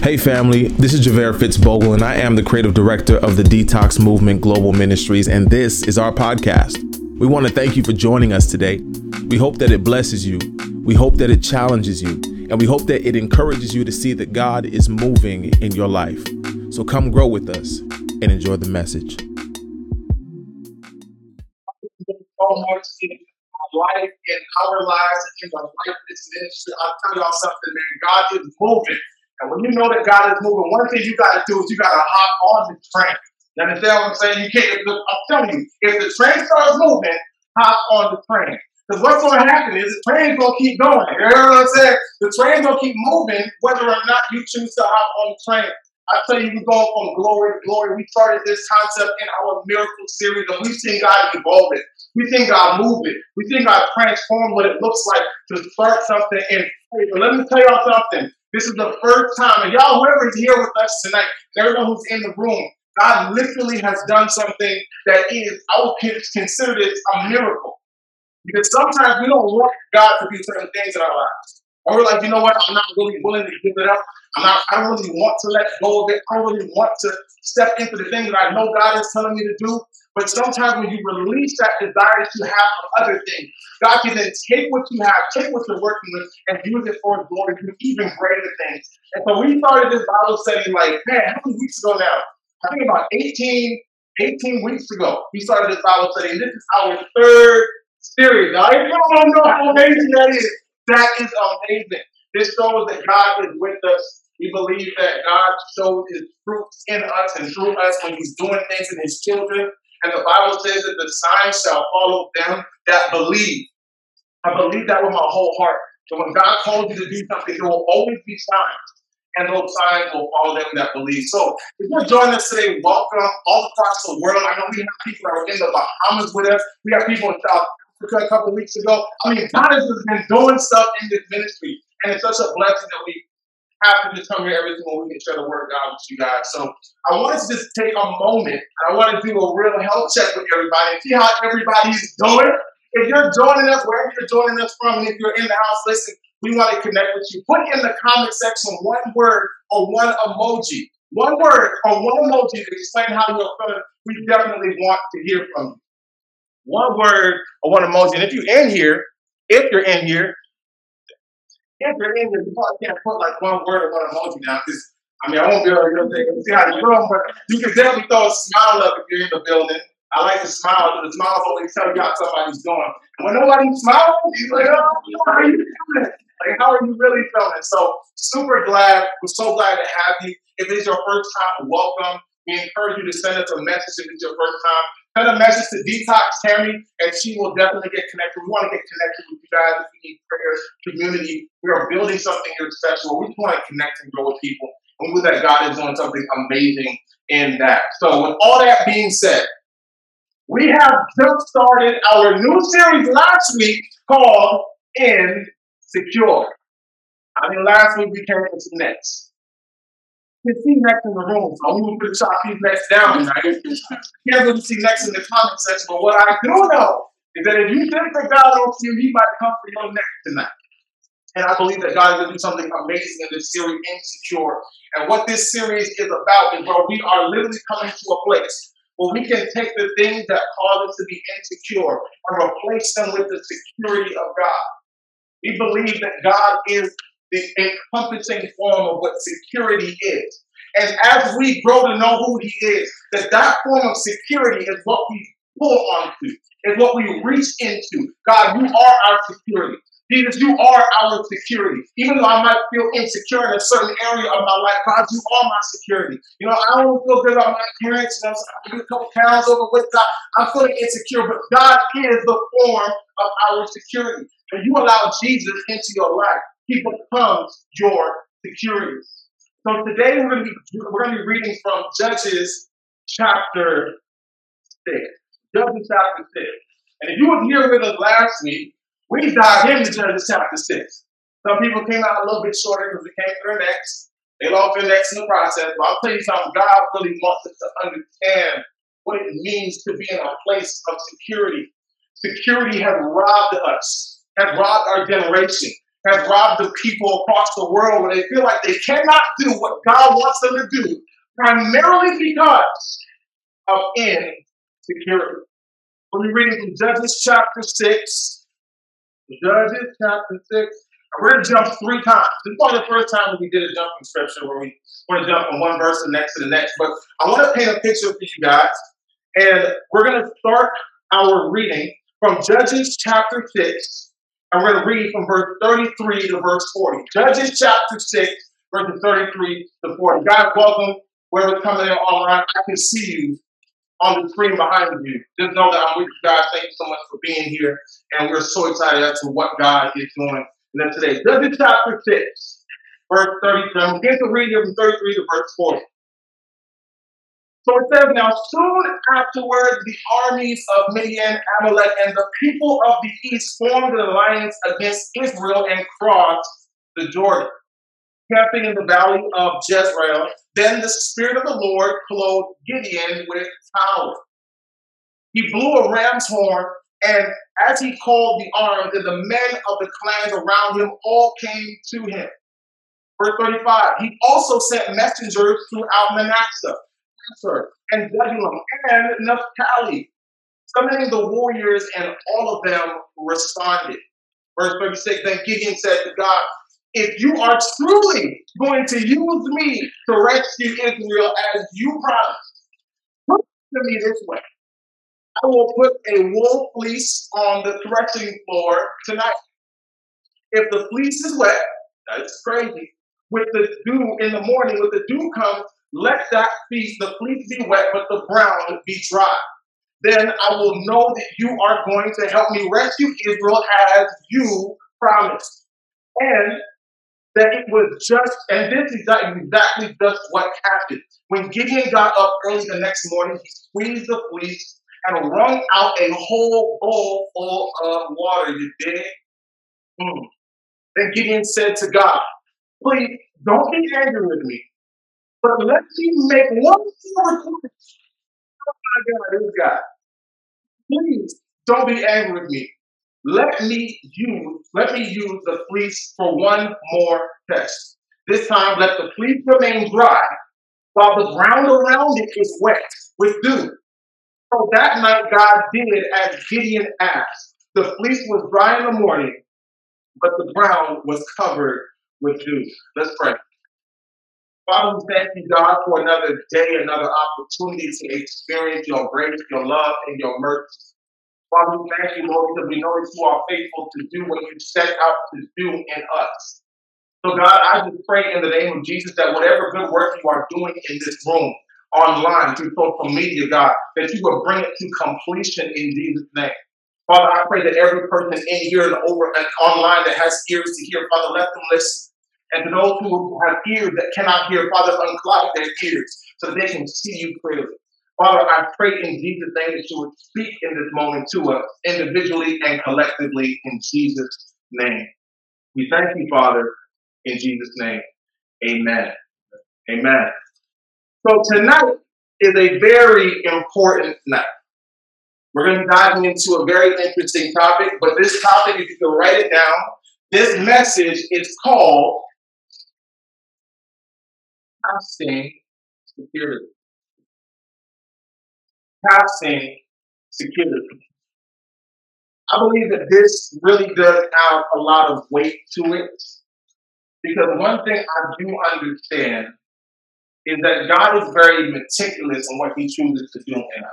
Hey, family, this is Javaire Fitzbogle, and I am the creative director of the Detox Movement Global Ministries, and this is our podcast. We want to thank you for joining us today. We hope that it blesses you, we hope that it challenges you, and we hope that it encourages you to see that God is moving in your life. So come grow with us and enjoy the message. in life, in our lives, and in the life of this ministry. I'll tell y'all something, man. God is moving. And when you know that God is moving, one thing you got to do is you got to hop on the train. You understand what I'm saying? You can't, I'm telling you, if the train starts moving, hop on the train. Because what's going to happen is the train's going to keep going. You know what I'm saying? The train's going to keep moving whether or not you choose to hop on the train. I tell you, we're going from glory to glory. We started this concept in our miracle series, and we've seen God evolve it. We've seen God move it. We've seen God transform what it looks like to start something in faith. But let me tell y'all something. This is the first time, and y'all, whoever is here with us tonight, everyone who's in the room, God literally has done something that is, I would consider this a miracle. Because sometimes we don't want God to do certain things in our lives. Or we're like, you know what, I'm not really willing to give it up. I'm not, I don't really want to let go of it. I don't really want to step into the thing that I know God is telling me to do. But sometimes when you release that desire that you have for other things, God can then take what you have, take what you're working with, and use it for His glory to even greater things. And so we started this Bible study like, man, how many weeks ago now? I think about 18, 18 weeks ago, we started this Bible study, and this is our third series. I don't know how amazing that is. That is amazing. This shows that God is with us. We believe that God shows his fruits in us and through us when he's doing things in his children. And the Bible says that the signs shall follow them that believe. I believe that with my whole heart. So when God calls you to do something, there will always be signs. And those signs will follow them that believe. So if you're joining us today, welcome all across the world. I know we have people that are in the Bahamas with us. We have people in South Africa a couple weeks ago. I mean, God has been doing stuff in this ministry. And it's such a blessing that we have to come here every single week and share the word God with you guys. So I wanted to just take a moment and I want to do a real health check with everybody and see how everybody's doing. If you're joining us, wherever you're joining us from, and if you're in the house, listen, we want to connect with you. Put in the comment section one word or one emoji. One word or one emoji to explain how you're feeling. We definitely want to hear from you. One word or one emoji. And if you're in here, if you're in here, you're in here, you probably can't put like one word or one emoji now I mean I won't be able to see how you're doing, but you can definitely throw a smile up if you're in the building. I like to smile because the smile always tell you how somebody's doing. And when nobody smiles, you're like, oh, how are you doing? Like, how are you really feeling? So, super glad. We're so glad to have you. If it's your first time, welcome. We encourage you to send us a message if it's your first time. Send a message to Detox Tammy, and she will definitely get connected. We want to get connected with you guys if you need prayer, community. We are building something special. We want to connect and grow with people. And we that God is doing something amazing in that. So, with all that being said, we have just started our new series last week called Insecure. I mean, last week we came to next. 15 next in the room, so I'm gonna put Chop P Rex down tonight. Can't really see next in the comment section, but what I do know is that if you think that God owes you, He might come for your neck tonight. And I believe that God will do something amazing in this series, Insecure. And what this series is about is where we are literally coming to a place where we can take the things that cause us to be insecure and replace them with the security of God. We believe that God is the encompassing form of what security is. And as we grow to know who He is, that that form of security is what we pull onto, is what we reach into. God, you are our security. Jesus, you are our security. Even though I might feel insecure in a certain area of my life, God, you are my security. You know, I don't feel good about my parents. You know, I'm a couple pounds over with God. I'm feeling insecure, but God is the form of our security. And you allow Jesus into your life, He becomes your security. So today we're going to be we're going to be reading from Judges chapter six. Judges chapter six. And if you were here with us last week, we dive into Genesis chapter 6. Some people came out a little bit shorter because we came to their necks. They lost their necks in the process. But I'll tell you something, God really wants us to understand what it means to be in a place of security. Security has robbed us, has robbed our generation. Has robbed the people across the world where they feel like they cannot do what God wants them to do, primarily because of insecurity. We're reading from Judges chapter 6. Judges chapter 6. We're going to jump three times. This is probably the first time that we did a jumping scripture where we want to jump from one verse to the next to the next. But I want to paint a picture for you guys. And we're going to start our reading from Judges chapter 6. And we're going to read from verse 33 to verse 40. Judges chapter 6, verses 33 to 40. God, welcome. Whoever's coming in online, I can see you on the screen behind you. Just know that I'm with you guys. Thank you so much for being here. And we're so excited as to what God is doing in today. Judges chapter 6, verse 33. I'm going to read here from 33 to verse 40. So it says, Now soon afterwards, the armies of Midian, Amalek, and the people of the east formed an alliance against Israel and crossed the Jordan, camping in the valley of Jezreel. Then the Spirit of the Lord clothed Gideon with power. He blew a ram's horn, and as he called the armed, and the men of the clans around him all came to him. Verse 35 He also sent messengers throughout Manasseh and Zebulun and Naphtali, summoning the warriors, and all of them responded. Verse 36 Then Gideon said to God, If you are truly going to use me to rescue Israel as you promised, put to me this way. I will put a wool fleece on the threshing floor tonight. If the fleece is wet, that's crazy. With the dew in the morning, with the dew comes, let that fleece, the fleece be wet, but the brown be dry. Then I will know that you are going to help me rescue Israel as you promised. And that it was just, and this is exactly just what happened. When Gideon got up early the next morning, he squeezed the fleece and wrung out a whole bowl full of water. You dig? Mm. Then Gideon said to God, Please don't be angry with me but let me make one more request. Oh my God, this guy. Please don't be angry with me. Let me use let me use the fleece for one more test. This time, let the fleece remain dry while the ground around it is wet with dew. So that night, God did as Gideon asked. The fleece was dry in the morning, but the ground was covered with dew. Let's pray. Father, we thank you, God, for another day, another opportunity to experience your grace, your love, and your mercy. Father, we thank you, Lord, because we know that you are faithful to do what you set out to do in us. So, God, I just pray in the name of Jesus that whatever good work you are doing in this room, online, through social media, God, that you will bring it to completion in Jesus' name. Father, I pray that every person in here and over and online that has ears to hear, Father, let them listen. And to those who have ears that cannot hear, Father, unclog their ears so they can see you clearly. Father, I pray in Jesus' name that you would speak in this moment to us individually and collectively in Jesus' name. We thank you, Father, in Jesus' name. Amen. Amen. So tonight is a very important night. We're going to be diving into a very interesting topic, but this topic, if you can write it down, this message is called passing security. Passing security. I believe that this really does have a lot of weight to it because one thing I do understand is that God is very meticulous in what He chooses to do in us.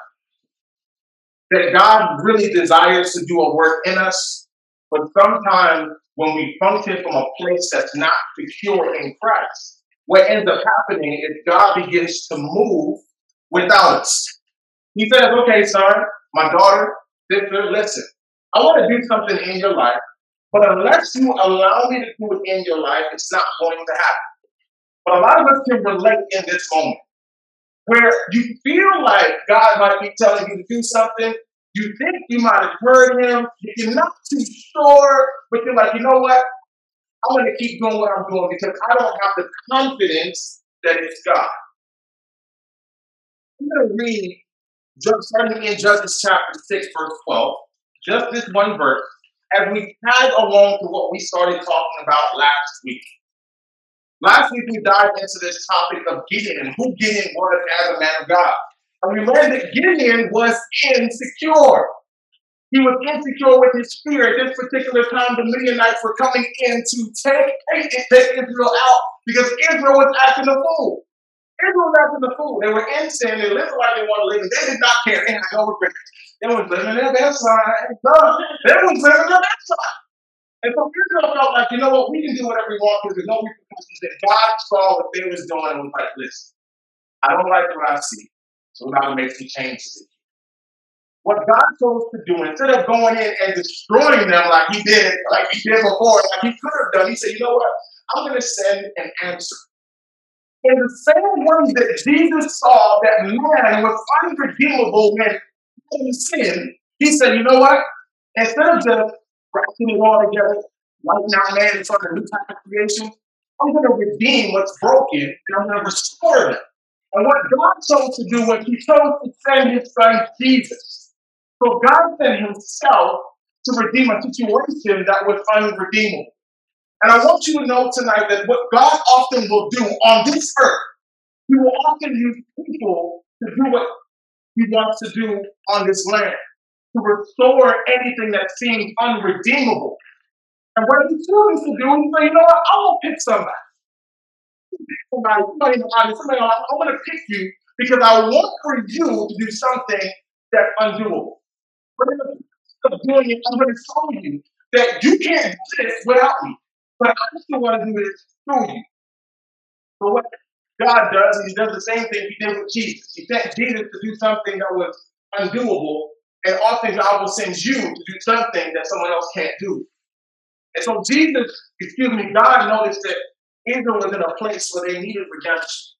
That God really desires to do a work in us, but sometimes when we function from a place that's not secure in Christ, what ends up happening is God begins to move without us. He says, okay, son, my daughter, sister, listen, I want to do something in your life, but unless you allow me to do it in your life, it's not going to happen. But a lot of us can relate in this moment where you feel like God might be telling you to do something. You think you might have heard him. You're not too sure, but you're like, you know what? I'm going to keep doing what I'm doing because I don't have the confidence that it's God. I'm going to read, starting in Judges chapter 6, verse 12, just this one verse. as we tag along to what we started talking about last week. Last week we dived into this topic of Gideon and who Gideon was as a man of God. And we learned that Gideon was insecure. He was insecure with his fear. At this particular time, the Midianites were coming in to take, take, Israel out because Israel was acting a fool. Israel was acting a fool. They were in sin. They lived like they wanted to live. And they did not care. They had no regret. They was living in their best life. They was living their best life. And so Israel felt like, you know what, we can do whatever we want because there's no repercussions. And God saw what they was doing and was like, listen, I don't like what I see. So we got to make some changes. What God chose to do, instead of going in and destroying them like he did, like he did before, like he could have done, he said, you know what? I'm going to send an answer. In the same way that Jesus saw that man was unredeemable when in sin, he said, you know what? Instead of just wrapping it all together, wiping out man front of a new type of creation. I'm going to redeem what's broken and I'm going to restore them. And what God chose to do was He chose to send His Son Jesus. So God sent Himself to redeem a situation that was unredeemable. And I want you to know tonight that what God often will do on this earth, He will often use people to do what He wants to do on this land to restore anything that seems unredeemable. And what he chooses to do, he's say, you know what, I'm gonna pick somebody. Somebody, somebody, somebody, I'm gonna pick you because I want for you to do something that's undoable. Of doing it, I'm gonna show you that you can't do this without me. But I still want to do this through you. So what God does, He does the same thing He did with Jesus. He sent Jesus to do something that was undoable and often God will send you to do something that someone else can't do. And so Jesus, excuse me, God noticed that Israel was in a place where they needed redemption.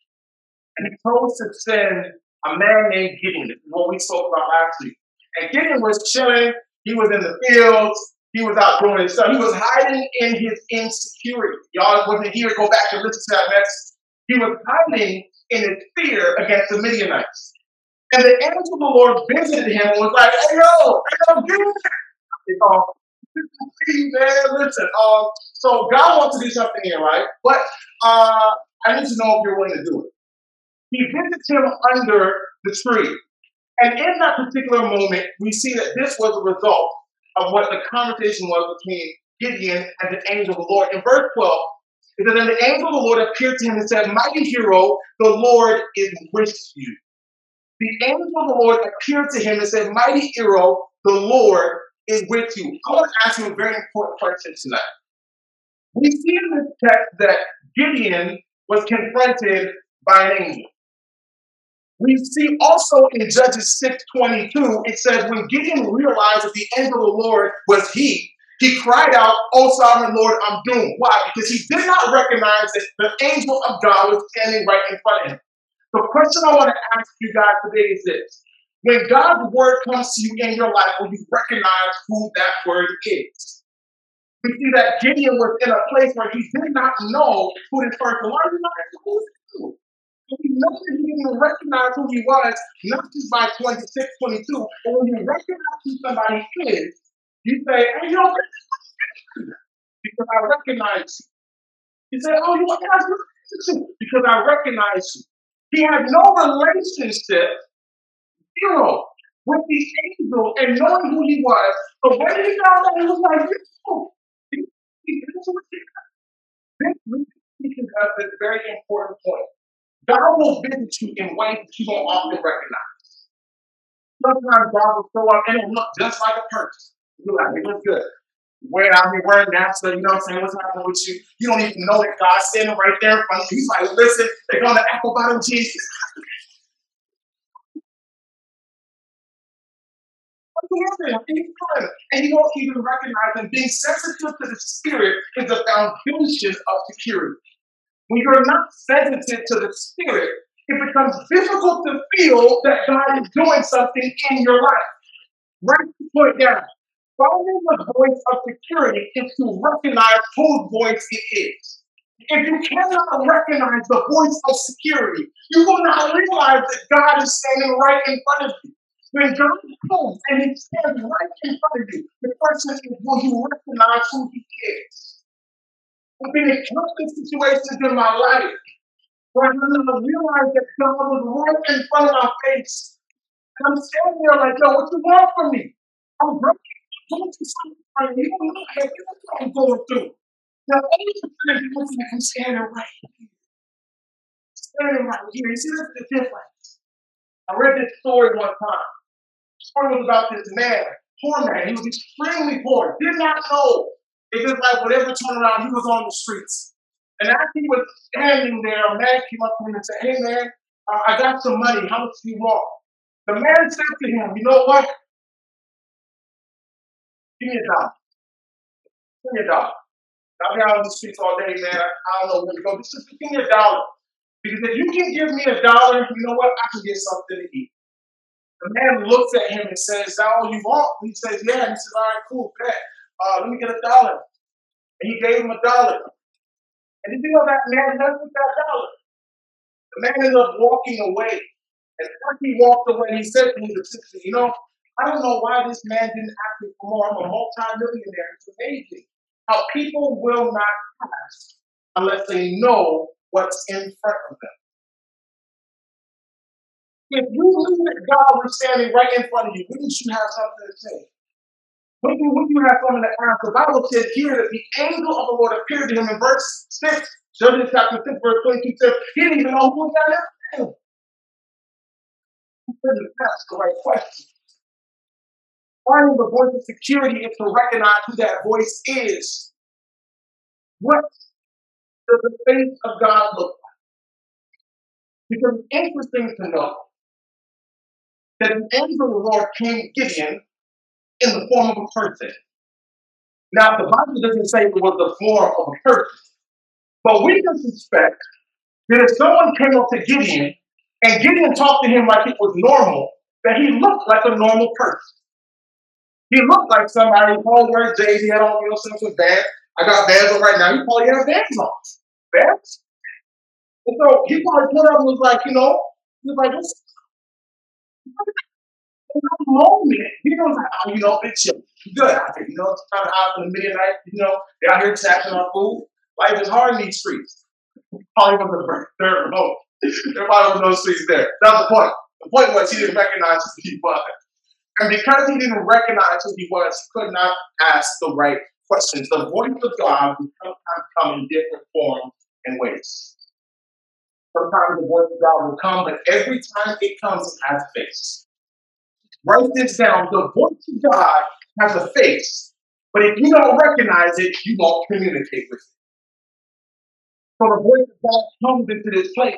And he chose to send a man named Gideon. What we spoke about last week. And Gideon was chilling. He was in the fields. He was out doing his stuff. He was hiding in his insecurity. Y'all wasn't here. Go back and listen to that message. He was hiding in his fear against the Midianites. And the angel of the Lord visited him and was like, hey, yo, hey, yo, there. Um, man, listen. Um, so God wants to do something here, right? But uh, I need to know if you're willing to do it. He visits him under the tree. And in that particular moment, we see that this was a result of what the conversation was between Gideon and the angel of the Lord. In verse 12, it says, And the angel of the Lord appeared to him and said, Mighty hero, the Lord is with you the angel of the Lord appeared to him and said, Mighty hero, the Lord is with you. I want to ask you a very important question tonight. We see in this text that Gideon was confronted by an angel. We see also in Judges 6:22, it says, when Gideon realized that the angel of the Lord was he, he cried out, Oh sovereign Lord, I'm doomed. Why? Because he did not recognize that the angel of God was standing right in front of him. The question I want to ask you guys today is this. When God's word comes to you in your life, will you recognize who that word is? We see that Gideon was in a place where he did not know who this person was. Who that he didn't recognize who he was, not just by 26, 22, but when you recognize who somebody is, you say, hey, you know, because I recognize you. You say, oh, you recognize? Because I recognize you. He had no relationship, zero, with the angel and knowing who he was. But when he found out, he was like, oh, this teaches us this very important point. God will visit you in ways that you don't often recognize. Sometimes God will show up and look just like a person. You're like, it looks good wearing out here wearing NASA, you know what I'm saying? What's happening with you? You don't even know that God's standing right there in front of you. He's like, listen, they're going to apple bottom Jesus. And you don't even recognize and being sensitive to the spirit is the foundation of security. When you're not sensitive to the spirit, it becomes difficult to feel that God is doing something in your life. Write the point down. Following the voice of security is to recognize whose voice it is. If you cannot recognize the voice of security, you will not realize that God is standing right in front of you. When God comes and He stands right in front of you, the question is, will you recognize who He is? I've been in countless situations in my life where I didn't realize that God was right in front of my face. And I'm standing there like, yo, what you want from me? I'm broken. I'm going through something. You don't know how you what I'm going through. Now, the time, you look like I'm standing right here. Standing right here. You see, that's the difference. I read this story one time. The story was about this man, poor man. He was extremely poor. Did not know. It was like whatever turned around, he was on the streets. And as he was standing there, a man came up to him and said, Hey man, uh, I got some money. How much do you want? The man said to him, You know what? Give me a dollar. Give me a dollar. I've been out on the streets all day, man. I, don't know where to go. Just give me a dollar. Because if you can give me a dollar, you know what? I can get something to eat. The man looks at him and says, Is that all you want? He says, Yeah. He says, All right, cool, bet. Uh, let me get a dollar. And he gave him a dollar. And did you know that man left with that dollar? The man ended up walking away. And after he walked away, he said to assistant, You know, I don't know why this man didn't ask me for more. I'm a multi-millionaire. It's amazing how people will not ask unless they know what's in front of them. If you knew that God was standing right in front of you, wouldn't you have something to say? When you, when you have something to ask, the Bible says here that the angel of the Lord appeared to him in verse 6, Judges chapter 6, verse 22 says, he didn't even know who that. He couldn't ask the right question. Finding the voice of security is to recognize who that voice is. What does the face of God look like? Because it's interesting to know that the angel of the Lord came Gideon in the form of a person. Now, the Bible doesn't say it was the form of a person, but we can suspect that if someone came up to Gideon and Gideon talked to him like it was normal, that he looked like a normal person. He looked like somebody, oh, Paul wears Jay, he had on, you know, some some bands. I got bands on right now. He probably had bands on. Bands? And so he probably put up and was like, you know, he was like, in that moment, he was like, oh, you know, it's good out here. You know, it's kind of hot in the midnight. You know, they're out here snatching our food. Life is hard in these streets. Probably was the third remote. There probably was no streets there. That's the point. The point was he didn't recognize who he was. And because he didn't recognize who he was, he could not ask the right questions. The voice of God will sometimes come in different forms and ways. Sometimes the voice of God will come, but every time it comes, it has a face. Write this down. The voice of God has a face, but if you don't recognize it, you won't communicate with it. So the voice of God comes into this place.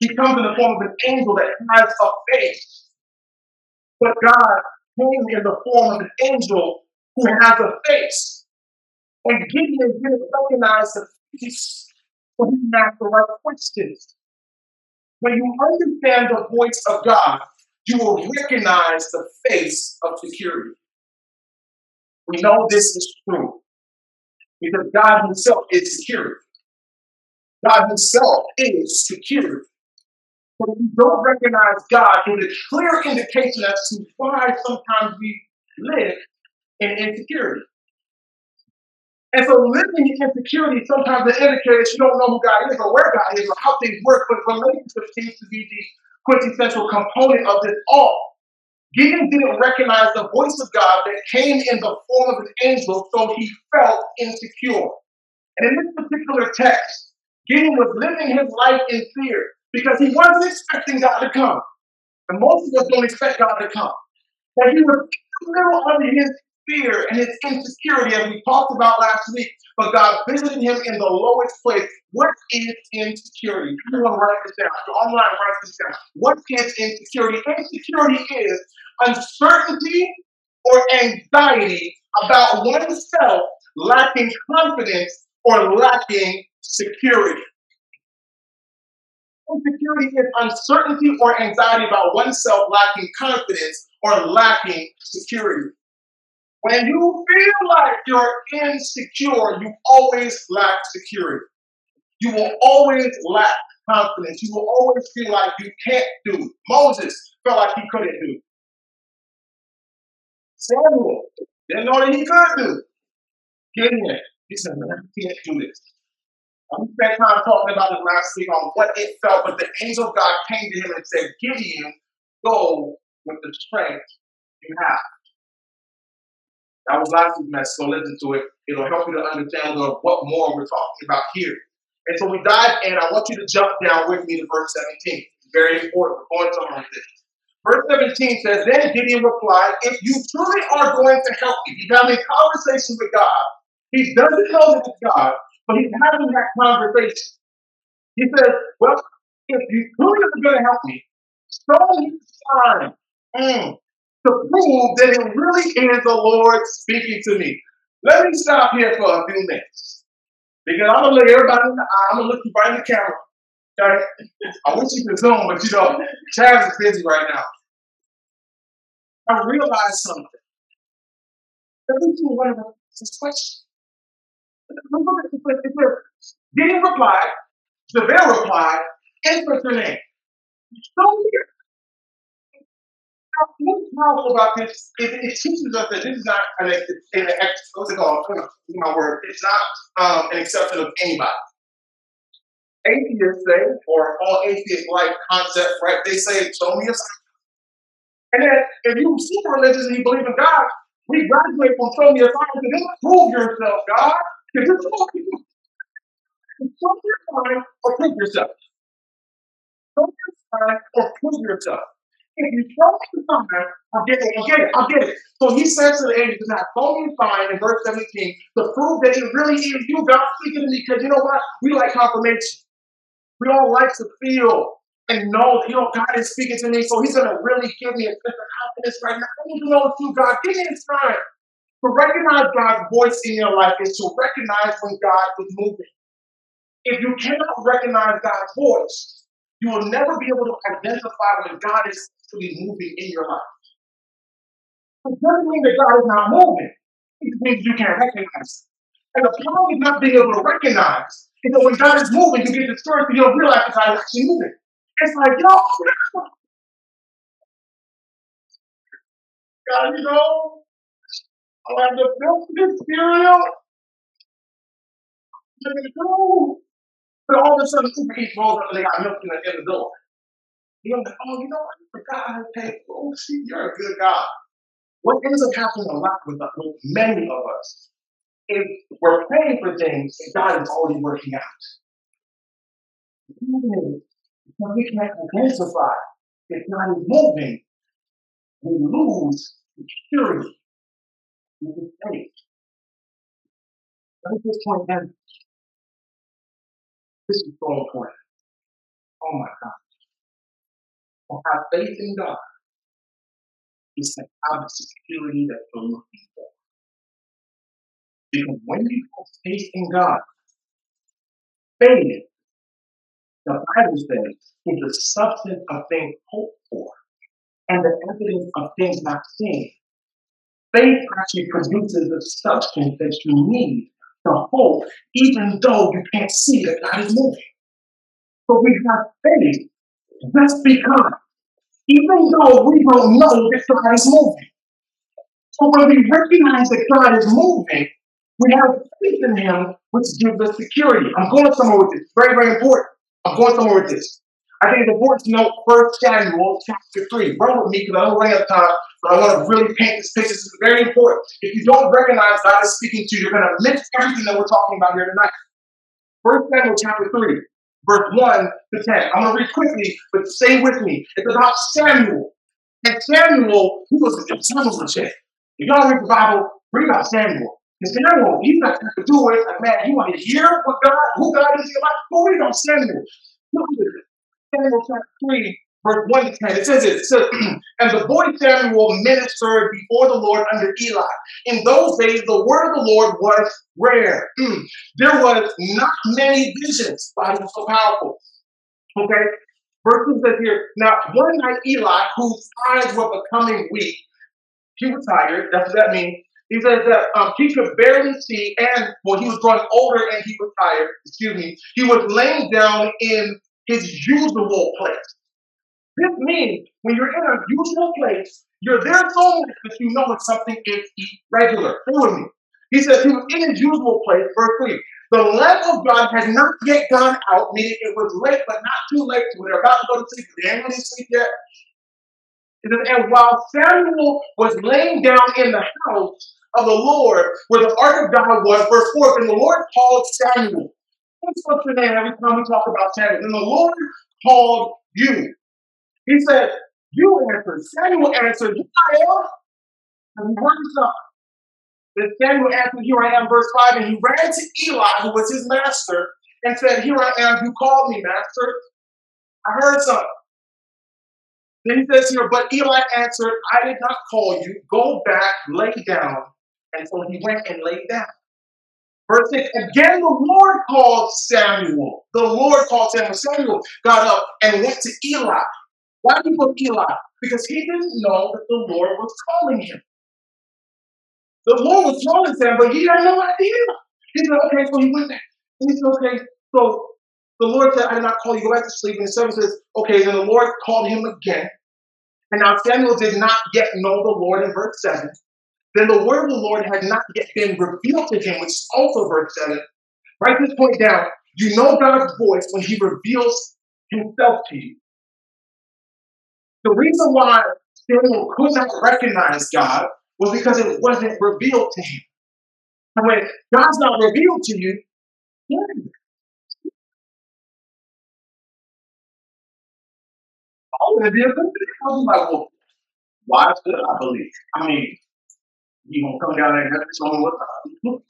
He comes in the form of an angel that has a face. But God came in the form of an angel who has a face. And Gideon didn't recognize the face, so he didn't ask the right questions. When you understand the voice of God, you will recognize the face of security. We know this is true because God Himself is security. God Himself is security. But if you don't recognize God, it's a clear indication as to why sometimes we live in insecurity. And so living in insecurity sometimes it indicates you don't know who God is or where God is or how things work, but relationships seems to be the quintessential component of this all. Gideon didn't recognize the voice of God that came in the form of an angel, so he felt insecure. And in this particular text, Gideon was living his life in fear because he wasn't expecting God to come. And most of us don't expect God to come. But he was a little under his fear and his insecurity, as we talked about last week. But God visited him in the lowest place. What is insecurity? To write this down. So online, write this down. What is insecurity? Insecurity is uncertainty or anxiety about oneself lacking confidence or lacking security. Insecurity is uncertainty or anxiety about oneself lacking confidence or lacking security. When you feel like you're insecure, you always lack security. You will always lack confidence. You will always feel like you can't do. Moses felt like he couldn't do. Samuel didn't know that he could do. Gideon, he said, man, I can't do this. We spent time talking about this last week on what it felt, but the angel of God came to him and said, Gideon, go with the strength you have. That was last week's message, so listen to it. It'll help you to understand a what more we're talking about here. And so we dive in. I want you to jump down with me to verse 17. It's very important. We're going to learn this. Verse 17 says, Then Gideon replied, If you truly are going to help me, he's having a conversation with God. He doesn't know that it's God, but he's having that conversation. He says, Well, if you truly are going to help me, show me the sign mm, to prove that it really is the Lord speaking to me. Let me stop here for a few minutes. Because I'm gonna look everybody in the eye, I'm gonna look you right in the camera. Okay? I wish you could zoom, but you know, Chaz is busy right now. I realized something. Every single one of us question. Gideon reply, Javaire replied, insert your name. So here. What's powerful about this is it teaches us that this is not an, an, an what's it called? My word. It's not um, an exception of anybody. Atheists say, or all atheist like concept, right? They say, show me a sign. And then if you super religious and you believe in God, we graduate from show me a sign to then prove yourself, God. Because you're talking show a sign or prove yourself. Show a sign or prove yourself. If you me the sign, I'll get it, I'll get it, I'll get it. So he says to the angel, now show me a sign in verse 17 to prove that it really is you, God, speaking to me. Because you know what? We like confirmation. We all like to feel and know that, you know, God is speaking to me. So he's going to really give me a sense of confidence right now. I need to know it's you, God. Give me a sign. To recognize God's voice in your life is to recognize when God is moving. If you cannot recognize God's voice, you will never be able to identify when God is actually moving in your life. It doesn't mean that God is not moving. It means you can't recognize. It. And the problem is not being able to recognize and so when God is moving, you get discouraged and you don't realize that God is actually moving. It's like, yo, God, you know, I have to milk this cereal. Let me go. But all of a sudden, two people rolls up and they got milk in the, in the door. You're like, oh, you know what? I forgot how to pay. Oh, see, you're a good God. What ends up happening a lot with, with many of us if we're praying for things that God is already working out. When we can't identify that God is moving, we lose security in faith. Let me just point out this is so important. Oh my God. To have faith in God is to have the security that looking for. Because when you have faith in God, faith, the Bible says, is the substance of things hoped for and the evidence of things not seen. Faith actually produces the substance that you need to hope, even though you can't see that God is moving. So we have faith just because, even though we don't know that God is moving. So when we recognize that God is moving, we have faith in him, which gives us security. I'm going somewhere with this. Very, very important. I'm going somewhere with this. I think it's important to know First Samuel chapter 3. Run with me because I don't run time, but I want to really paint this picture. This is very important. If you don't recognize God is speaking to you, you're going to miss everything that we're talking about here tonight. First Samuel chapter 3, verse 1 to 10. I'm going to read quickly, but stay with me. It's about Samuel. And Samuel, he was, Samuel was a chick. If y'all read the Bible, read about Samuel. Because Samuel, he's not going to do it. Like, man, you want to hear what God, who God is in your life? Go read on Samuel. Look at this. Samuel chapter 3, verse 1 to 10. It says it, it says, And the boy Samuel ministered before the Lord under Eli. In those days, the word of the Lord was rare. there was not many visions. God was so powerful. Okay? Verse 2 says here, Now one night Eli, whose eyes were becoming weak, he was tired. That's what that means he says that um, he could barely see, and when he was growing older and he was tired, excuse me, he was laying down in his usual place. This means when you're in a usual place You're there so much that you know when something is irregular. With me. He says he was in his usual place, verse 3. The lamp of God had not yet gone out, meaning it was late, but not too late. So they're about to go to sleep. They ain't really sleep yet. And while Samuel was laying down in the house of the Lord, where the ark of God was, verse 4, and the Lord called Samuel. What's your name every time we talk about Samuel? And the Lord called you. He said, You answered. Samuel answered, Here I am. And he heard something. Then Samuel answered, Here I am, verse 5. And he ran to Eli, who was his master, and said, Here I am. You called me, master. I heard something. Then he says here, But Eli answered, I did not call you. Go back, lay down. And so he went and laid down. Verse 6 Again, the Lord called Samuel. The Lord called Samuel. Samuel got up and went to Eli. Why did he to Eli? Because he didn't know that the Lord was calling him. The Lord was calling him, but he had no idea. He said, okay, so he went there. He said, okay, so the Lord said, I did not call you, go back to sleep. And the servant says, okay, then the Lord called him again. And now Samuel did not yet know the Lord in verse 7. Then the word of the Lord had not yet been revealed to him, which is also verse 7. Write this point down. You know God's voice when he reveals himself to you. The reason why Samuel could not recognize God was because it wasn't revealed to him. And when God's not revealed to you, yeah. Oh, thing. I like, well, why should I believe? I mean, you gonna come down there and show me what.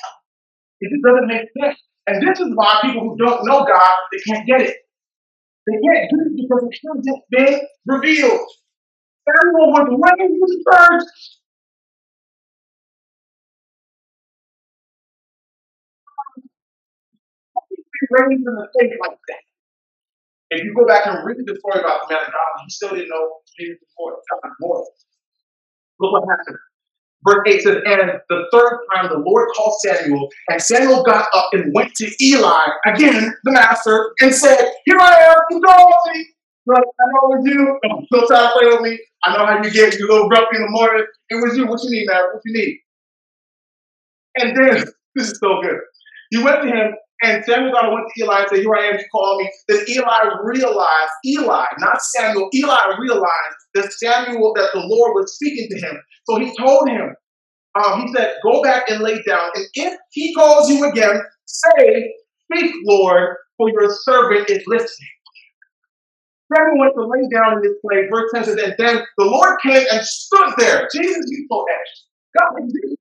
It just doesn't make sense. And this is why people who don't know God, they can't get it. They can't get it because it hasn't been revealed. Everyone was raised in the church raised in the faith like that. If you go back and read the story about the man of God, he still didn't know Jesus before God's voice. Look what happened. Verse 8 says, And the third time the Lord called Samuel, and Samuel got up and went to Eli, again, the master, and said, Here I am, you know me. I know it was you. Try to play with me. I know how you get. You a little grumpy in the morning. It was you. What you need, man? What you need? And then, this is so good. You went to him and Samuel God went to Eli and said, Here I am, you call me. Then Eli realized, Eli, not Samuel, Eli realized that Samuel, that the Lord was speaking to him. So he told him, um, he said, Go back and lay down. And if he calls you again, say, Speak, Lord, for your servant is listening. Samuel went to lay down in this place. Verse 10 says, And then the Lord came and stood there. Jesus, you so. God, Jesus,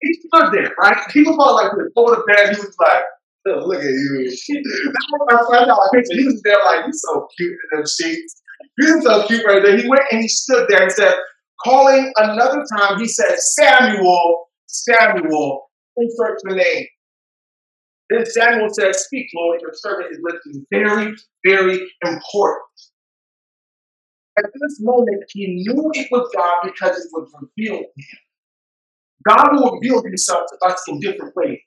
he stood there, right? He was all like this, the bed. He was like, oh, look at you. That's what I picture. He was there like, he's so cute in them sheets. He was so cute right there. He went and he stood there and said, calling another time, he said, Samuel, Samuel, insert the name. Then Samuel said, Speak, Lord, your servant is listening. Very, very important. At this moment, he knew it was God because it was revealed to him. God will reveal himself to us in different ways.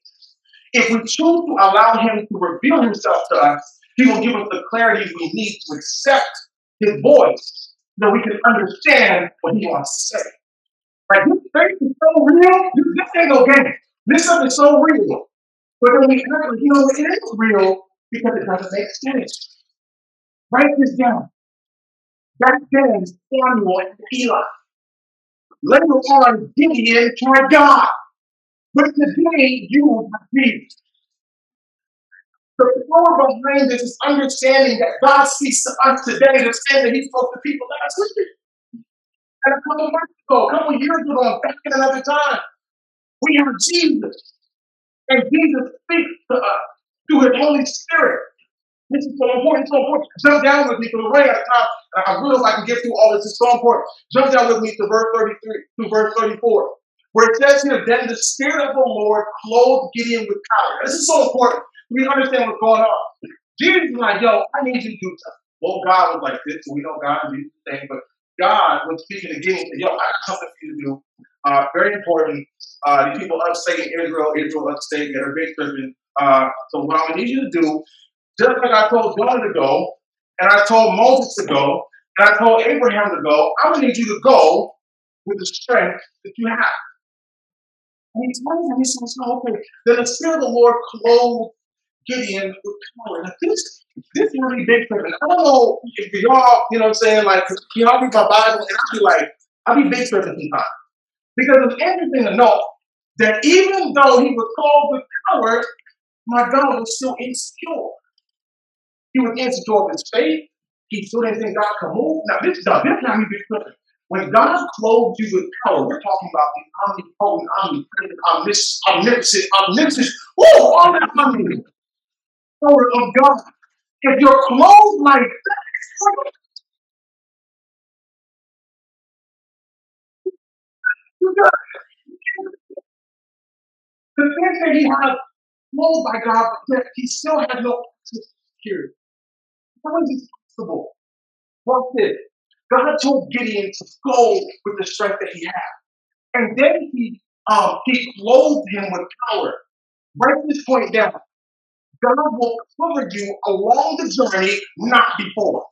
If we choose to allow him to reveal himself to us, he will give us the clarity we need to accept his voice so we can understand what he wants to say. Like this faith is so real, this ain't no game. This stuff is so real. But then we act you know, it is real because it doesn't make sense. Write this down. Back then, Samuel and Eli Later on, Gideon tried God. But today, you have peace. The power behind this is understanding that God speaks to us today the same that He spoke to people last week. And a couple months ago, a couple years ago, back in another time, we have Jesus. And Jesus speaks to us through His Holy Spirit. This is so important, so important. Jump down with me the way out of time. I really hope I can get through all this. It's so important. Jump down with me to verse 33 to verse 34, where it says here, Then the Spirit of the Lord clothed Gideon with power. This is so important. We understand what's going on. Is like, yo, I need you to do something. Well, God was like this, so we know God did the thing, but God was speaking to Gideon and yo, I got something for you to do. Uh, very important. Uh, the people upstate in Israel, Israel upstate, that are big Christian. Uh, so what I'm need you to do just like I told Jonah to go, and I told Moses to go, and I told Abraham to go, I'm to need you to go with the strength that you have. And he tells him, he says, no, okay. Then the Spirit of the Lord clothed Gideon with power. Now, this, this is really big for me. I don't know if y'all, you know what I'm saying, like, y'all read my Bible, and I'll be like, I'll be big tripping sometimes. Because it's interesting to know that even though he was called with power, my God was still insecure. He was insecure of his faith. He didn't think God could move. Now, this is this is how he. When God clothed you with power, we're talking about the omnipotent, omnipresent, omniscient, omniscient, oh, all that omnipotent power of God. If you're clothed like that, the thing that he had clothed by God, but he still had no security. How is this possible? Watch this. God told Gideon to go with the strength that he had. And then he um, he clothed him with power. Write this point down. God will cover you along the journey, not before.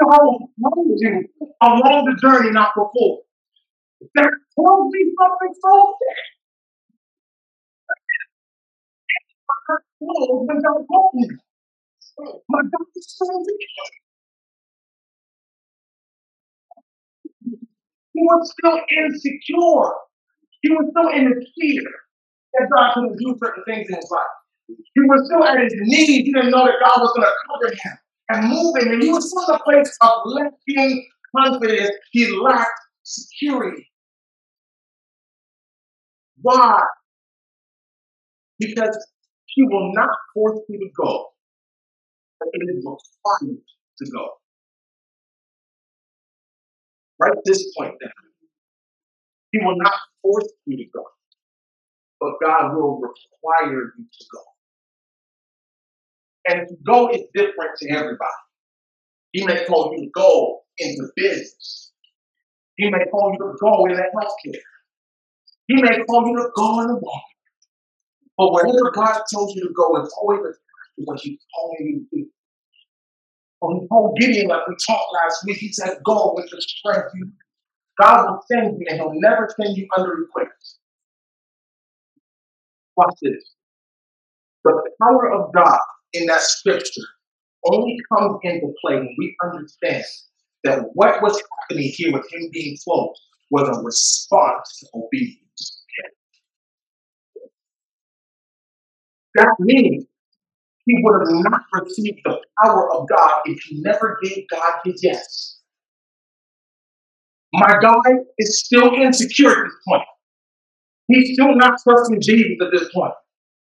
God will cover you along the journey, not before. That tells me something so clothed He was still insecure. He was still in his fear that God couldn't do certain things in his life. He was still at his knees. He didn't know that God was going to cover him and move him. And he was still in a place of lacking confidence. He lacked security. Why? Because he will not force you to go, but it is required to go. Write this point down. He will not force you to go, but God will require you to go. And to go is different to everybody. He may call you to go into business. He may call you to go into healthcare. He may call you to go in the walk. But wherever God tells you to go, it's always what He's calling you to do. When he told Gideon, like we talked last week, he said, Go with the strength you God will send you, and He'll never send you under equipped. Watch this. The power of God in that scripture only comes into play when we understand that what was happening here with him being close was a response to obedience. That means he would have not received the power of God if he never gave God his yes. My guy is still insecure at this point. He's still not trusting Jesus at this point.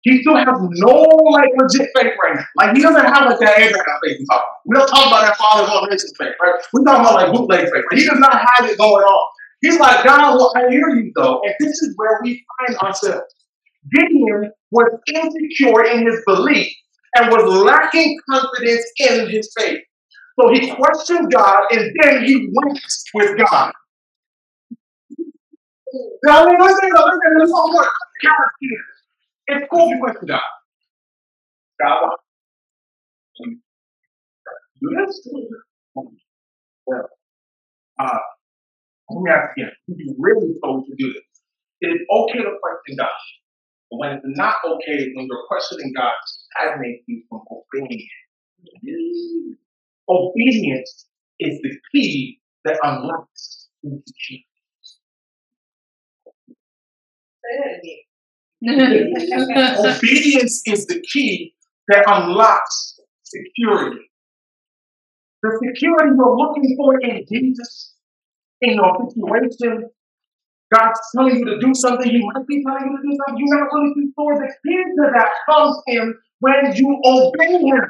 He still has no like legit faith right now. Like he doesn't have like that Abraham faith. We don't talk about that father's generation faith, right? We talk about like bootleg faith. But he does not have it going on. He's like, God, well, I hear you though, and this is where we find ourselves. Gideon was insecure in his belief and was lacking confidence in his faith. So he questioned God and then he went with God. Now, I mean, listen, listen, so much character. It's cool you question God. God, do this? Well, uh, let me ask again. If you really told to do this, it is okay to question God. When it's not okay, when you're questioning God, stagnates you from obeying Him. Obedience is the key that unlocks insecurity. Obedience is the key that unlocks security. The security you're looking for in Jesus, in your situation, God's telling you to do something, He might be telling you to do something, you're not really too sure. The to that comes in when you obey Him.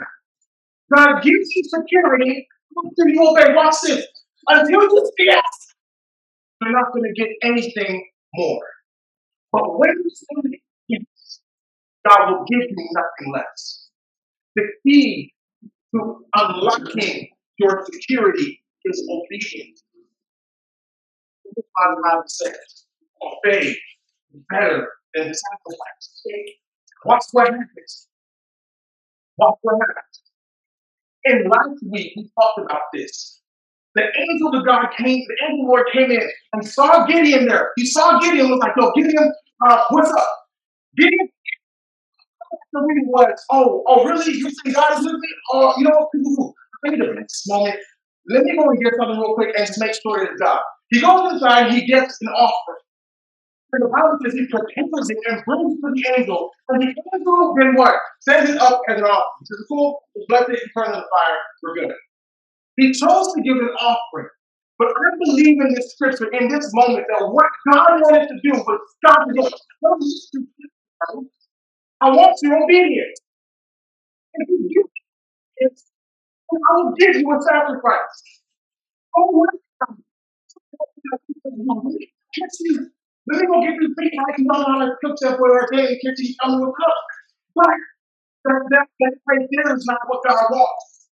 God gives you security until you obey. Watch this. Until you say yes, you're not going to get anything more. But when you say yes, God will give you nothing less. The key to unlocking your security is obedience. The Bible says, obey better than sacrifice. Watch what happens. Watch what happens. And last week we talked about this. the angel of God came, the angel Lord came in and saw Gideon there. He saw Gideon was like, yo, Gideon, uh, what's up? Gideon the reading was, oh, oh, really? You think God is with me? Oh, you know what? Wait a minute, moment. Let me go and get something real quick and just make sure it's God. He goes inside, he gets an offering. And the Bible says he prepares it and brings it to the angel. And the angel then what? Sends it up as an offering. He says, cool, bless it, turn on the fire, we're good. He chose to give an offering. But I believe in this scripture, in this moment, that what God wanted to do was stop to go, I want your obedience. If you do it, I will give you a sacrifice. Oh, let me go get this thing. I can know how to cook that for her day kitchen. Going to cook. But that, that, that right there is not what God wants.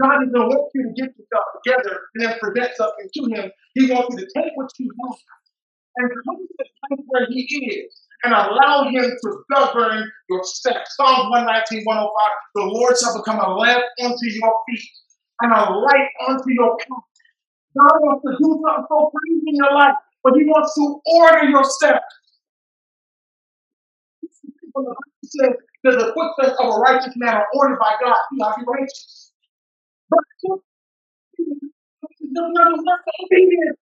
God doesn't want you to get yourself together and then present something to Him. He wants you to take what you have and come to the place where He is and allow Him to govern your steps. Psalms 119, 105 The Lord shall become a lamp unto your feet and a light unto your path. God wants to do something so crazy in your life but he wants to order your steps. says that the footsteps of a righteous man are ordered by God. He will be righteous. But obedience.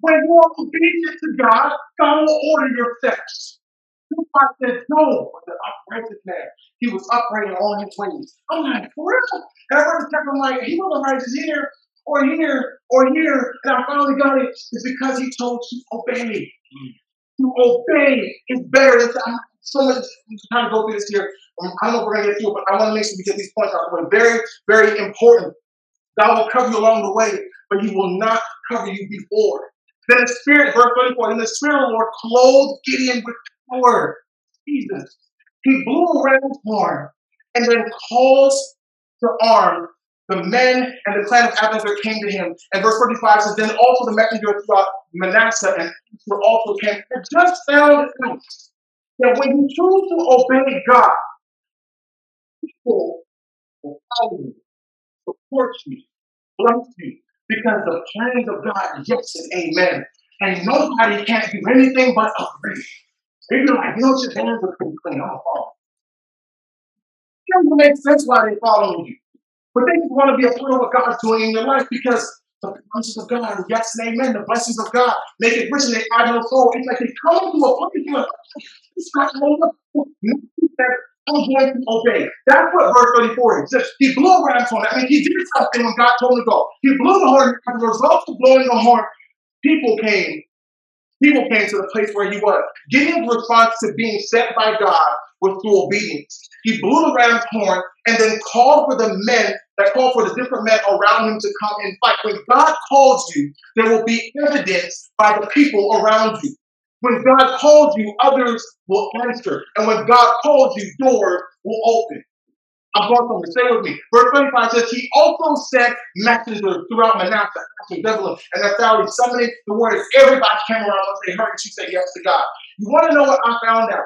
When you are obedient to God, God will order your steps. God said, no, but the upright man, he was upright in all his ways. I'm like, for real? The I'm like, he wasn't righteous here or here or here, and I finally got it, is because he told you obey. Mm. To obey is better than I'm so much I'm trying to go through this here. I don't know if we're gonna get through it, but I want to make sure we get these points out. Very, very important. God will cover you along the way, but he will not cover you before. Then the Spirit, verse 34, then the Spirit of the Lord clothed Gideon with power. Jesus. He blew a ram's horn and then calls to arm the men and the clan of Abinadab came to him. And verse 45 says, Then also the messenger throughout Manasseh and Israel also came. And just found out that when you choose to obey God, people will follow you, support you, bless you, because the plans of God yes and amen. And nobody can't do anything but agree. If you're like, you know, your hands are pretty clean, I'm fall. It doesn't make sense why they follow you. But they just want to be a part of what God's doing in their life because the promises of God yes and amen. The blessings of God make it rich and they add no soul. It's like they come to a place where I'm going to obey. That's what verse 34 is. He blew a ram's horn. I mean, he did something when God told him to go. He blew the horn. As a result of blowing the horn, people came. People came to the place where he was. Gideon's response to being sent by God was through obedience. He blew the ram's horn and then called for the men that called for the different men around him to come and fight. When God calls you, there will be evidence by the people around you. When God calls you, others will answer. And when God calls you, doors will open. I'm going somewhere. Stay with me. Verse 25 says, He also sent messengers throughout Manasseh, Zebulun, and Naphtali, summoning the warriors. Everybody came around once they heard that you say yes to God. You want to know what I found out?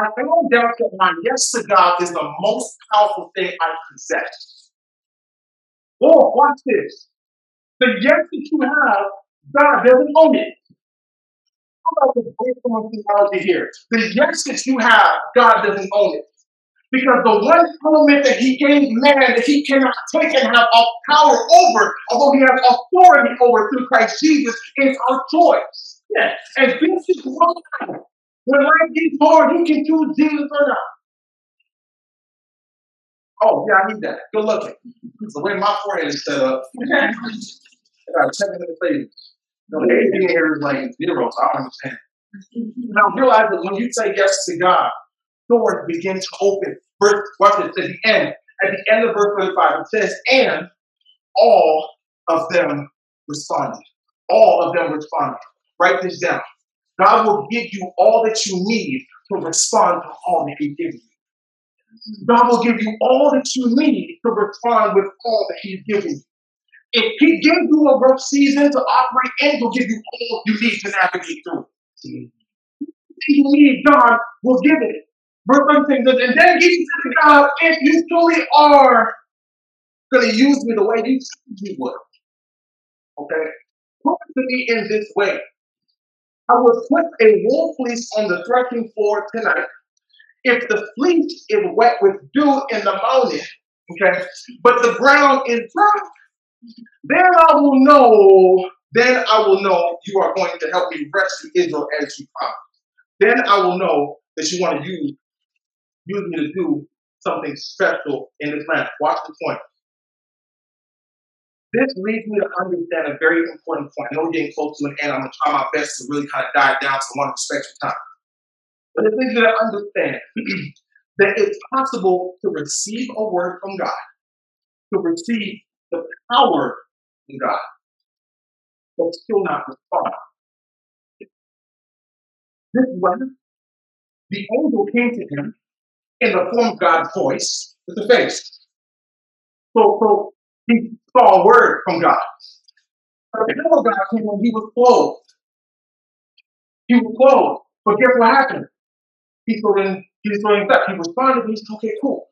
I found out that my yes to God is the most powerful thing I possess. Oh, watch this. The yes that you have, God doesn't own it. I'm about to break some theology here. The yes that you have, God doesn't own it. Because the one element that he gave man that he cannot take and have all power over, although he has authority over through Christ Jesus, is our choice. Yes. And this is why when life gets hard, you can choose Jesus or not. Oh, yeah, I need that. Good looking. The way my forehead is set up, I got seven minute savings. No, everything here is like zero, so I don't understand. Now realize that when you say yes to God, doors begin to open. Verse, watch this, at the end. At the end of verse 35, it says, and all of them responded. All of them responded. Write this down. God will give you all that you need to respond to all that He gives you. God will give you all that you need to respond with all that He's giving you. If He gives you a rough season to operate in, He'll give you all you need to navigate through. If you need, God will give it. Verse 13 says, and then he said to God, if you truly are going to use me the way you said you would. Okay? It to me in this way. I will put a wool fleece on the threshing floor tonight. If the fleece is wet with dew in the morning, okay, but the ground is dry, then I will know, then I will know you are going to help me rescue Israel as you promised. Then I will know that you want to use, use me to do something special in this land. Watch the point. This leads me to understand a very important point. I know we're getting close to an end. I'm going to try my best to really kind of dive down to respect your time. But it leads me to understand that it's possible to receive a word from God, to receive the power from God, but still not respond. This one, the angel came to him in the form of God's voice with the face. So, so he saw a word from God. But the devil God came when he was clothed. He was clothed. But guess what happened? He still in he still in He responded, he said, okay, cool.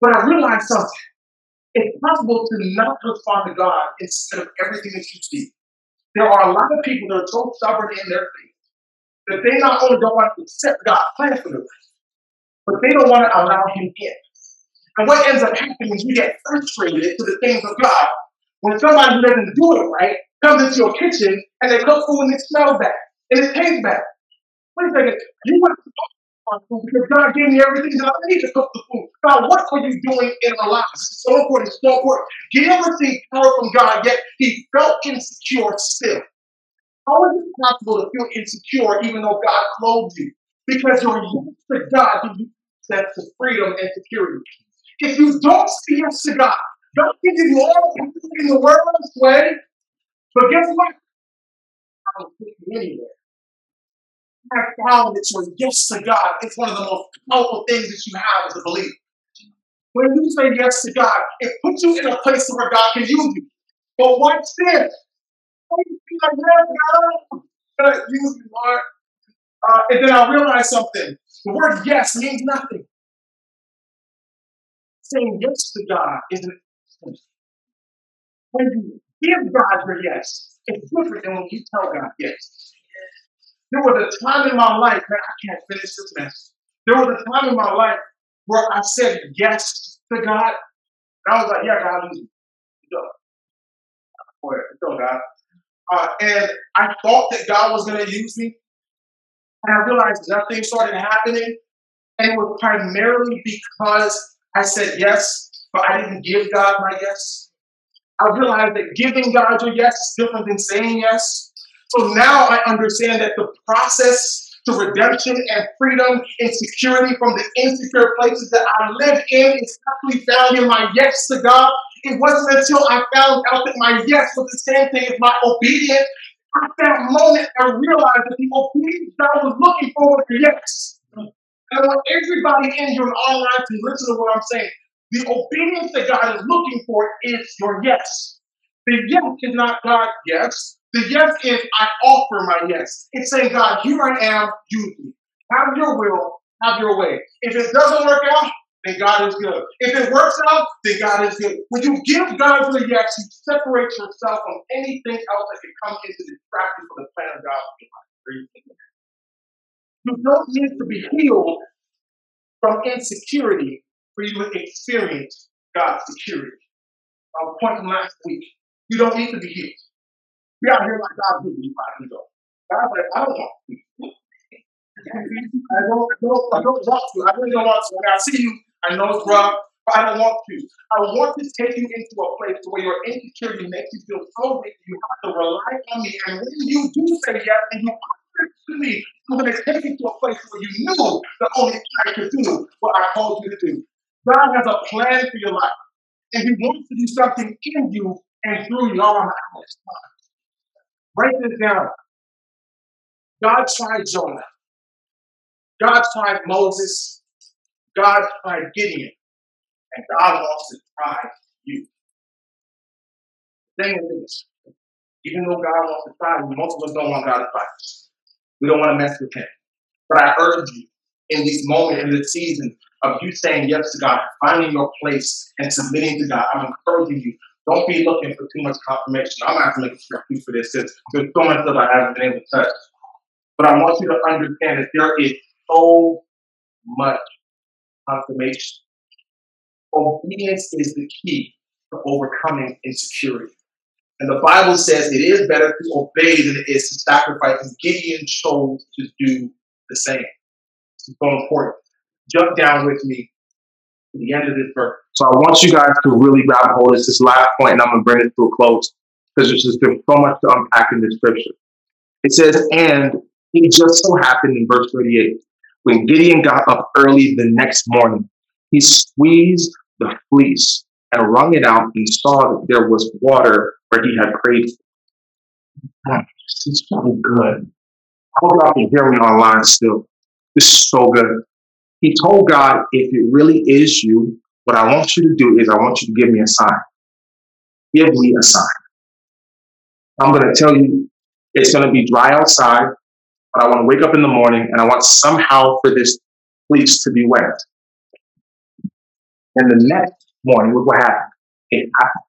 But I realized something. It's possible to not respond to God instead of everything that you see. There are a lot of people that are so stubborn in their faith that they not only don't want to accept God's plan for their life, but they don't want to allow Him in. And what ends up happening is you get frustrated to the things of God when somebody who doesn't do it right comes into your kitchen and they cook food and it smells bad and it tastes bad. Wait a second, you want to on food because God gave me everything that I need to cook the food. God, what are you doing in lives? It's so important. So important. He never received power from God, yet he felt insecure still. How is it possible to feel insecure even though God clothed you? Because you're used to God you sense of freedom and security. If you don't say yes to God, can give you all in the world's way, but guess what? I don't take you anywhere. I found that your yes to God is one of the most powerful things that you have as a believer. When you say yes to God, it puts you in a place where God can use you. But watch this. God, use me, Lord. Uh, and then I realized something. The word yes means nothing. Saying yes to God is an when you give God your yes, it's different than when you tell God yes. There was a time in my life, man, I can't finish this mess. There was a time in my life where I said yes to God. And I was like, yeah, God, me. Go. Go, God. Uh, and I thought that God was going to use me. And I realized nothing started happening. And it was primarily because I said yes, but I didn't give God my yes. I realized that giving God your yes is different than saying yes. So now I understand that the process to redemption and freedom and security from the insecure places that I live in is actually found in my yes to God. It wasn't until I found out that my yes was the same thing as my obedience. At that moment, I realized that the obedience God was looking for was yes. And I want everybody in here in online to listen to what I'm saying. The obedience that God is looking for is your yes. The yes is not God, yes. The yes is I offer my yes. It's saying, God, here I am, use me. Have your will, have your way. If it doesn't work out, then God is good. If it works out, then God is good. When you give God the yes, you separate yourself from anything else that can come into distraction from the plan of God You don't need to be healed from insecurity for you to experience God's security. Our point from last week. You don't need to be healed. We out here like God do. You probably go. God's like, I don't want to. I don't, I don't, I don't want to. I really don't want to. When I see you, I know it's rough, but I don't want to. I want to take you into a place where your insecurity makes you feel so weak you have to rely on me. And when you do say yes and you offer to me, I'm going to take you to a place where you know that only thing I can do what I called you to do. God has a plan for your life, and He wants to do something in you and through you. Oh, I'm Write this down. God tried Jonah. God tried Moses. God tried Gideon. And God wants to try you. The thing is even though God wants to try you, most of us don't want God to try us. We don't want to mess with Him. But I urge you in these moments, in this season of you saying yes to God, finding your place and submitting to God. I'm encouraging you. Don't be looking for too much confirmation. I'm not going to you for this there's so much that I haven't been able to touch. But I want you to understand that there is so much confirmation. Obedience is the key to overcoming insecurity. And the Bible says it is better to obey than it is to sacrifice. And Gideon chose to do the same. It's so important. Jump down with me to the end of this verse. So I want you guys to really grab hold of this last point, and I'm going to bring it to a close because there's just been so much to unpack in this scripture. It says, and it just so happened in verse 38, when Gideon got up early the next morning, he squeezed the fleece and wrung it out and saw that there was water where he had prayed. This is so good. I hope y'all can hear me online still. This is so good. He told God, if it really is you, what I want you to do is I want you to give me a sign. Give me a sign. I'm going to tell you it's going to be dry outside, but I want to wake up in the morning and I want somehow for this fleece to be wet. And the next morning, look what happened. It happened.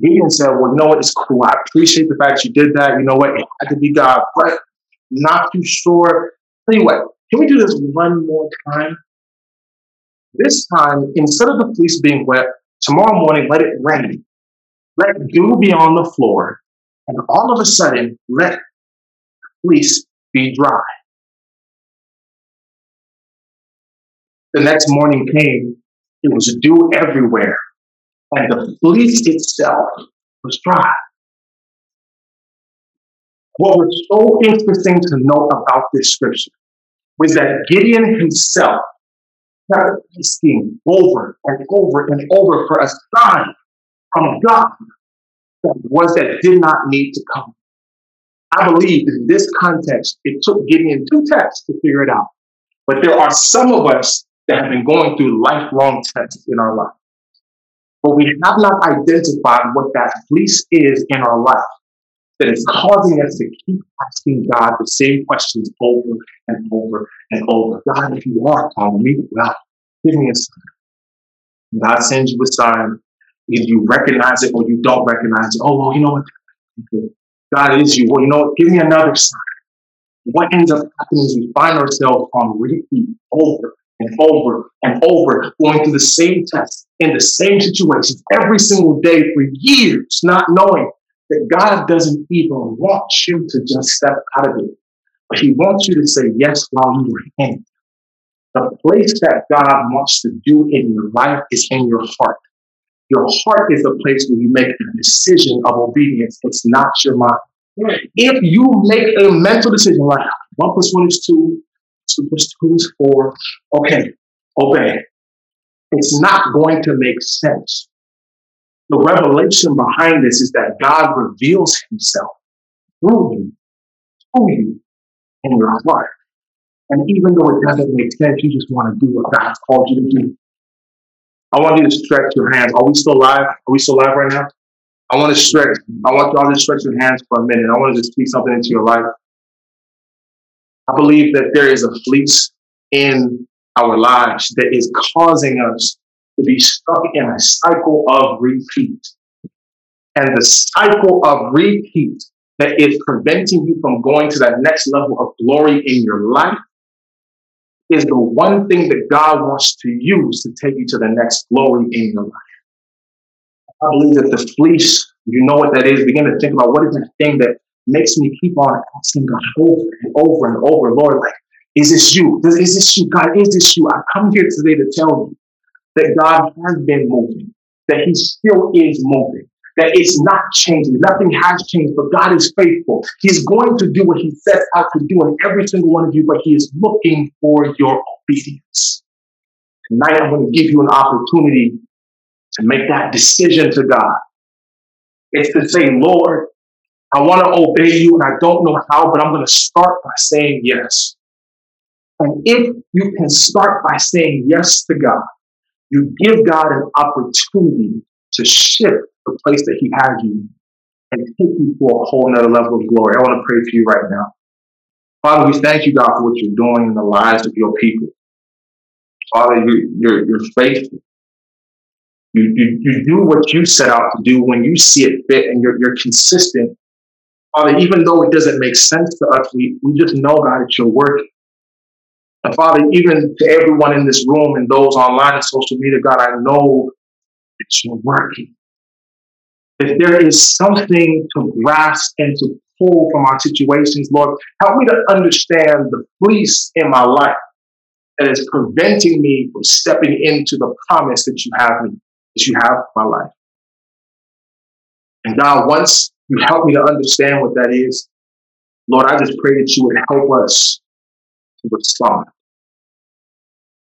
Gideon said, Well, you know what? It's cool. I appreciate the fact you did that. You know what? It had to be God, but not too sure. What, can we do this one more time? This time, instead of the fleece being wet, tomorrow morning, let it rain. Let dew be on the floor. And all of a sudden, let the fleece be dry. The next morning came, it was dew everywhere, and the fleece itself was dry. What was so interesting to note about this scripture was that Gideon himself kept asking over and over and over for a sign from God that was that did not need to come. I believe in this context, it took Gideon two texts to figure it out. But there are some of us that have been going through lifelong tests in our life. But we have not identified what that fleece is in our life that is causing us to keep asking God the same questions over and over and over. God, if you are calling me, well, give me a sign. God sends you a sign. Either you recognize it or you don't recognize it. Oh, well, you know what? God is you. Well, you know what? Give me another sign. What ends up happening is we find ourselves on repeat over and over and over, going through the same tests in the same situations every single day for years, not knowing that God doesn't even want you to just step out of it, but He wants you to say yes while you are in. The place that God wants to do in your life is in your heart. Your heart is the place where you make a decision of obedience. It's not your mind. If you make a mental decision like one plus one is two, two is four, okay, obey. It's not going to make sense. The revelation behind this is that God reveals himself through you, through you, in your heart. And even though it doesn't make sense, you just want to do what God's called you to do. I want you to stretch your hands. Are we still live? Are we still live right now? I want to stretch. I want y'all to stretch your hands for a minute. I want to just speak something into your life. I believe that there is a fleece in our lives that is causing us to be stuck in a cycle of repeat. And the cycle of repeat that is preventing you from going to that next level of glory in your life is the one thing that God wants to use to take you to the next glory in your life. I believe that the fleece, you know what that is. Begin to think about what is that thing that makes me keep on asking God over and over and over, Lord, like, is this you? Is this you? God, is this you? I come here today to tell you that God has been moving, that He still is moving, that it's not changing. Nothing has changed, but God is faithful. He's going to do what He sets out to do in every single one of you, but He is looking for your obedience. Tonight, I'm going to give you an opportunity to make that decision to God. It's to say, Lord, I want to obey you and I don't know how, but I'm going to start by saying yes. And if you can start by saying yes to God, you give God an opportunity to shift the place that He has you and take you to a whole nother level of glory. I want to pray for you right now. Father, we thank you, God, for what you're doing in the lives of your people. Father, you're, you're, you're faithful. You, you, you do what you set out to do when you see it fit and you're, you're consistent. Father, even though it doesn't make sense to us, we, we just know, God, that you're working. And Father, even to everyone in this room and those online and social media, God, I know that you're working. If there is something to grasp and to pull from our situations, Lord, help me to understand the fleece in my life that is preventing me from stepping into the promise that you have me, that you have my life. And God, once you help me to understand what that is, Lord, I just pray that you would help us to respond.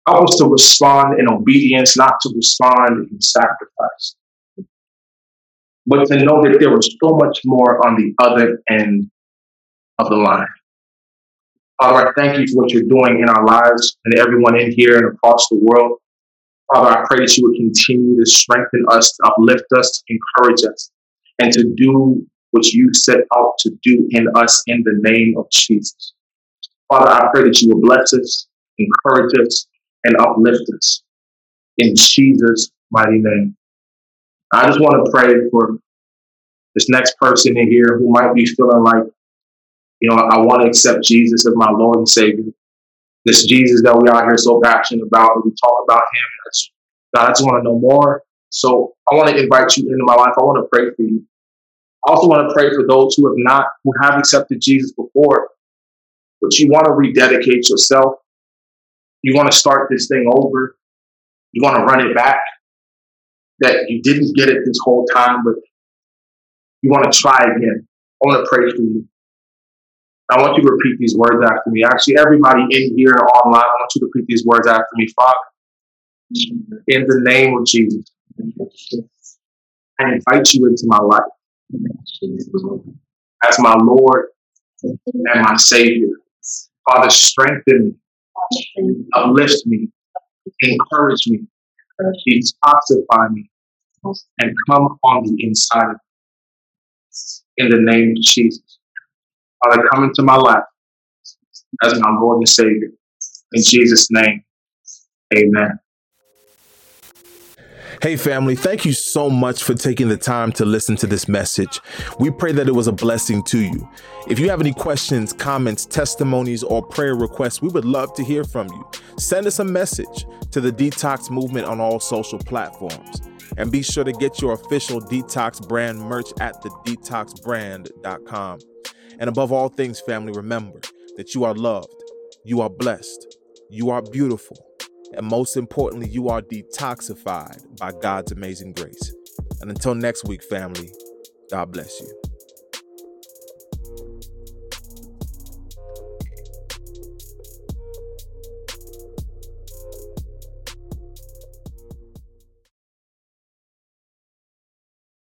Help us to respond in obedience, not to respond in sacrifice. But to know that there was so much more on the other end of the line. Father, I thank you for what you're doing in our lives and everyone in here and across the world. Father, I pray that you would continue to strengthen us, to uplift us, to encourage us, and to do what you set out to do in us in the name of Jesus. Father, I pray that you will bless us, encourage us, and uplift us in Jesus' mighty name. I just want to pray for this next person in here who might be feeling like, you know, I want to accept Jesus as my Lord and Savior. This Jesus that we out here so passionate about, and we talk about Him. God, I just want to know more. So I want to invite you into my life. I want to pray for you. I also want to pray for those who have not, who have accepted Jesus before, but you want to rededicate yourself. You want to start this thing over. You want to run it back. That you didn't get it this whole time, but you want to try again. I want to pray for you. I want you to repeat these words after me. Actually, everybody in here and online, I want you to repeat these words after me. Father, in the name of Jesus, I invite you into my life as my Lord and my Savior. Father, strengthen me, uplift me, encourage me, detoxify me, and come on the inside of me. In the name of Jesus. Father, come into my life as my Lord and Savior. In Jesus' name, amen. Hey, family, thank you so much for taking the time to listen to this message. We pray that it was a blessing to you. If you have any questions, comments, testimonies, or prayer requests, we would love to hear from you. Send us a message to the Detox Movement on all social platforms. And be sure to get your official Detox brand merch at thedetoxbrand.com. And above all things, family, remember that you are loved, you are blessed, you are beautiful and most importantly, you are detoxified by God's amazing grace. And until next week, family, God bless you.